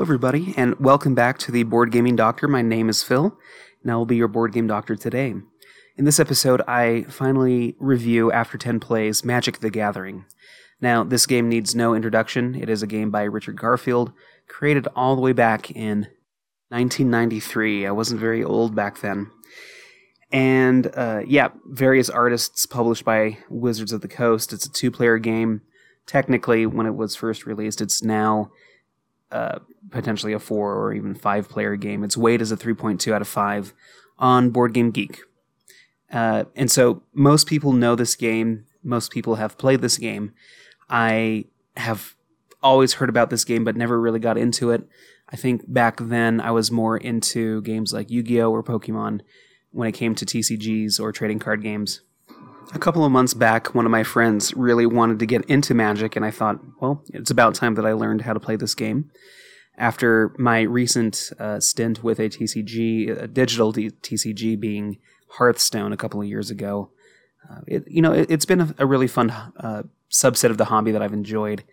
Hello, everybody, and welcome back to the Board Gaming Doctor. My name is Phil, and I will be your board game doctor today. In this episode, I finally review, after 10 plays, Magic the Gathering. Now, this game needs no introduction. It is a game by Richard Garfield, created all the way back in 1993. I wasn't very old back then. And uh, yeah, various artists published by Wizards of the Coast. It's a two player game. Technically, when it was first released, it's now uh, potentially a four or even five player game. Its weight is a 3.2 out of 5 on Board Game Geek. Uh, and so most people know this game. Most people have played this game. I have always heard about this game, but never really got into it. I think back then I was more into games like Yu Gi Oh! or Pokemon when it came to TCGs or trading card games. A couple of months back, one of my friends really wanted to get into Magic, and I thought, well, it's about time that I learned how to play this game. After my recent uh, stint with a TCG, a digital D- TCG being Hearthstone a couple of years ago, uh, it, you know, it, has been a, a, really fun uh, subset of the hobby that I've enjoyed.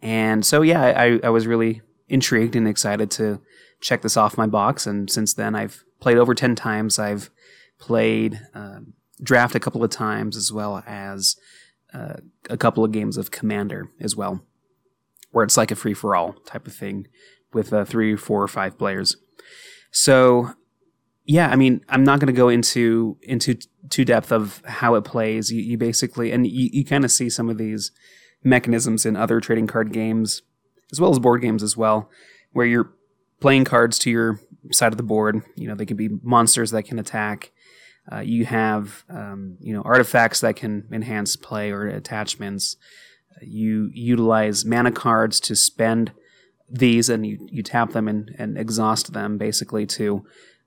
And so, yeah, I, I was really intrigued and excited to check this off my box. And since then, I've played over 10 times. I've played um, draft a couple of times as well as uh, a couple of games of Commander as well, where it's like a free for all type of thing with uh, three, four, or five players. So, yeah, I mean, I'm not going to go into into too depth of how it plays. You, you basically, and you, you kind of see some of these mechanisms in other trading card games, as well as board games as well, where you're playing cards to your side of the board. You know, they can be monsters that can attack. Uh, you have um, you know artifacts that can enhance play or attachments. You utilize mana cards to spend these, and you, you tap them and, and exhaust them basically to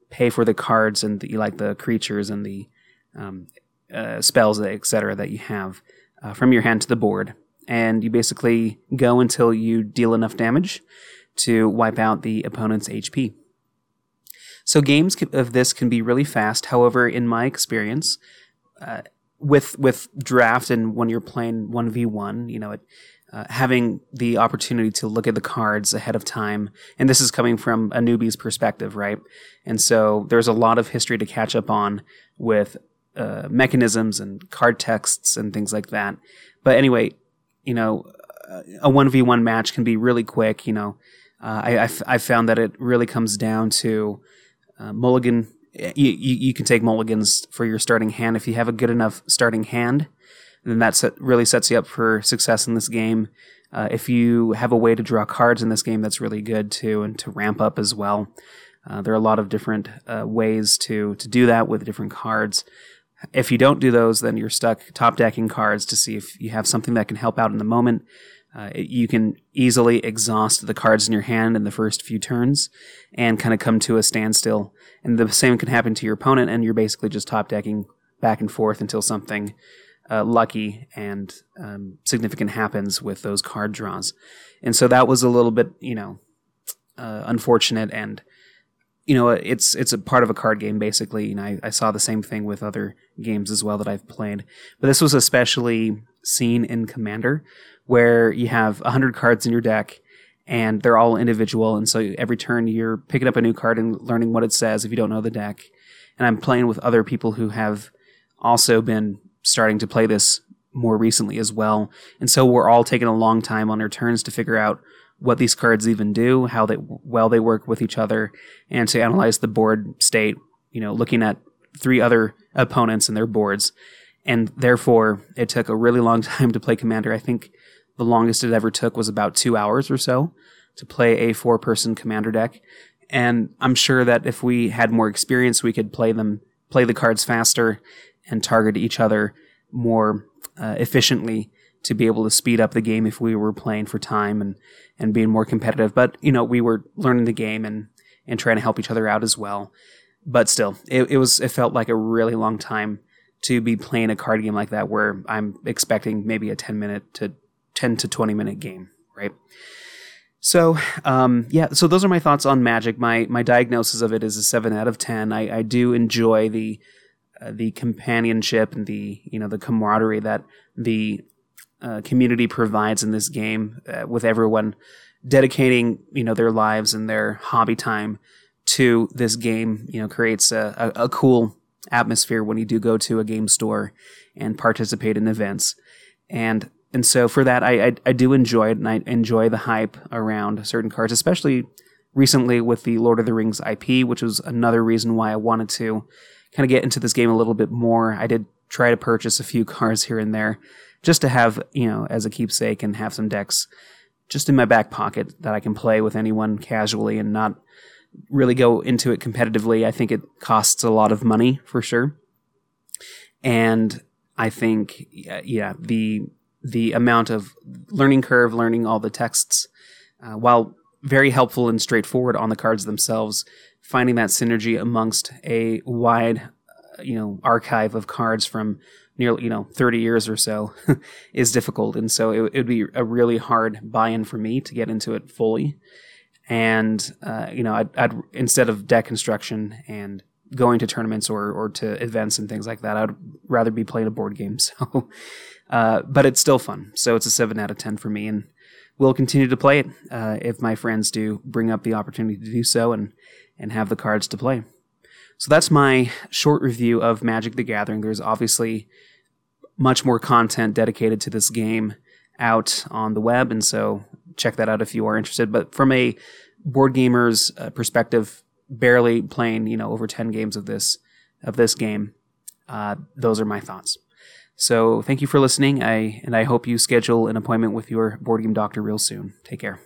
pay for the cards and the, like the creatures and the um, uh, spells, etc. that you have uh, from your hand to the board. And you basically go until you deal enough damage to wipe out the opponent's HP. So games of this can be really fast. However, in my experience, uh, with with draft and when you're playing one v one, you know, it, uh, having the opportunity to look at the cards ahead of time, and this is coming from a newbie's perspective, right? And so there's a lot of history to catch up on with uh, mechanisms and card texts and things like that. But anyway, you know, a one v one match can be really quick. You know, uh, I, I, f- I found that it really comes down to uh, mulligan. You, you, can take mulligans for your starting hand if you have a good enough starting hand. Then that set, really sets you up for success in this game. Uh, if you have a way to draw cards in this game, that's really good too, and to ramp up as well. Uh, there are a lot of different uh, ways to to do that with different cards. If you don't do those, then you're stuck top decking cards to see if you have something that can help out in the moment. Uh, you can easily exhaust the cards in your hand in the first few turns and kind of come to a standstill. And the same can happen to your opponent, and you're basically just top decking back and forth until something uh, lucky and um, significant happens with those card draws. And so that was a little bit, you know, uh, unfortunate and you know, it's it's a part of a card game basically. Know, I, I, saw the same thing with other games as well that I've played, but this was especially seen in Commander, where you have hundred cards in your deck, and they're all individual, and so every turn you're picking up a new card and learning what it says if you don't know the deck. And I'm playing with other people who have also been starting to play this more recently as well, and so we're all taking a long time on our turns to figure out what these cards even do, how they well they work with each other, and to analyze the board state. You know, looking at three other opponents and their boards, and therefore it took a really long time to play Commander. I think the longest it ever took was about two hours or so to play a four-person Commander deck, and I'm sure that if we had more experience, we could play them play the cards faster and target each other more uh, efficiently to be able to speed up the game if we were playing for time and, and being more competitive. But, you know, we were learning the game and, and trying to help each other out as well. But still, it, it was, it felt like a really long time to be playing a card game like that where I'm expecting maybe a 10 minute to 10 to 20 minute game, right? So, um, yeah, so those are my thoughts on Magic. My, my diagnosis of it is a 7 out of 10. I, I do enjoy the, uh, the companionship and the, you know, the camaraderie that the uh, community provides in this game uh, with everyone dedicating you know their lives and their hobby time to this game you know creates a, a, a cool atmosphere when you do go to a game store and participate in events. And and so for that I, I, I do enjoy it and I enjoy the hype around certain cards especially recently with the Lord of the Rings IP which was another reason why I wanted to kind of get into this game a little bit more. I did try to purchase a few cards here and there just to have you know as a keepsake and have some decks just in my back pocket that I can play with anyone casually and not really go into it competitively. I think it costs a lot of money for sure. And I think yeah, the the amount of learning curve, learning all the texts, uh, while very helpful and straightforward on the cards themselves, finding that synergy amongst a wide, uh, you know, archive of cards from nearly you know 30 years or so is difficult. And so it would be a really hard buy-in for me to get into it fully. And uh, you know I'd, I'd, instead of deck construction and going to tournaments or, or to events and things like that i'd rather be playing a board game. So uh, but it's still fun. So it's a 7 out of 10 for me and we'll continue to play it uh, if my friends do bring up the opportunity to do so and and have the cards to play so that's my short review of Magic the Gathering. There's obviously much more content dedicated to this game out on the web, and so check that out if you are interested. But from a board gamer's uh, perspective, barely playing you know over ten games of this of this game, uh, those are my thoughts. So thank you for listening. I and I hope you schedule an appointment with your board game doctor real soon. Take care.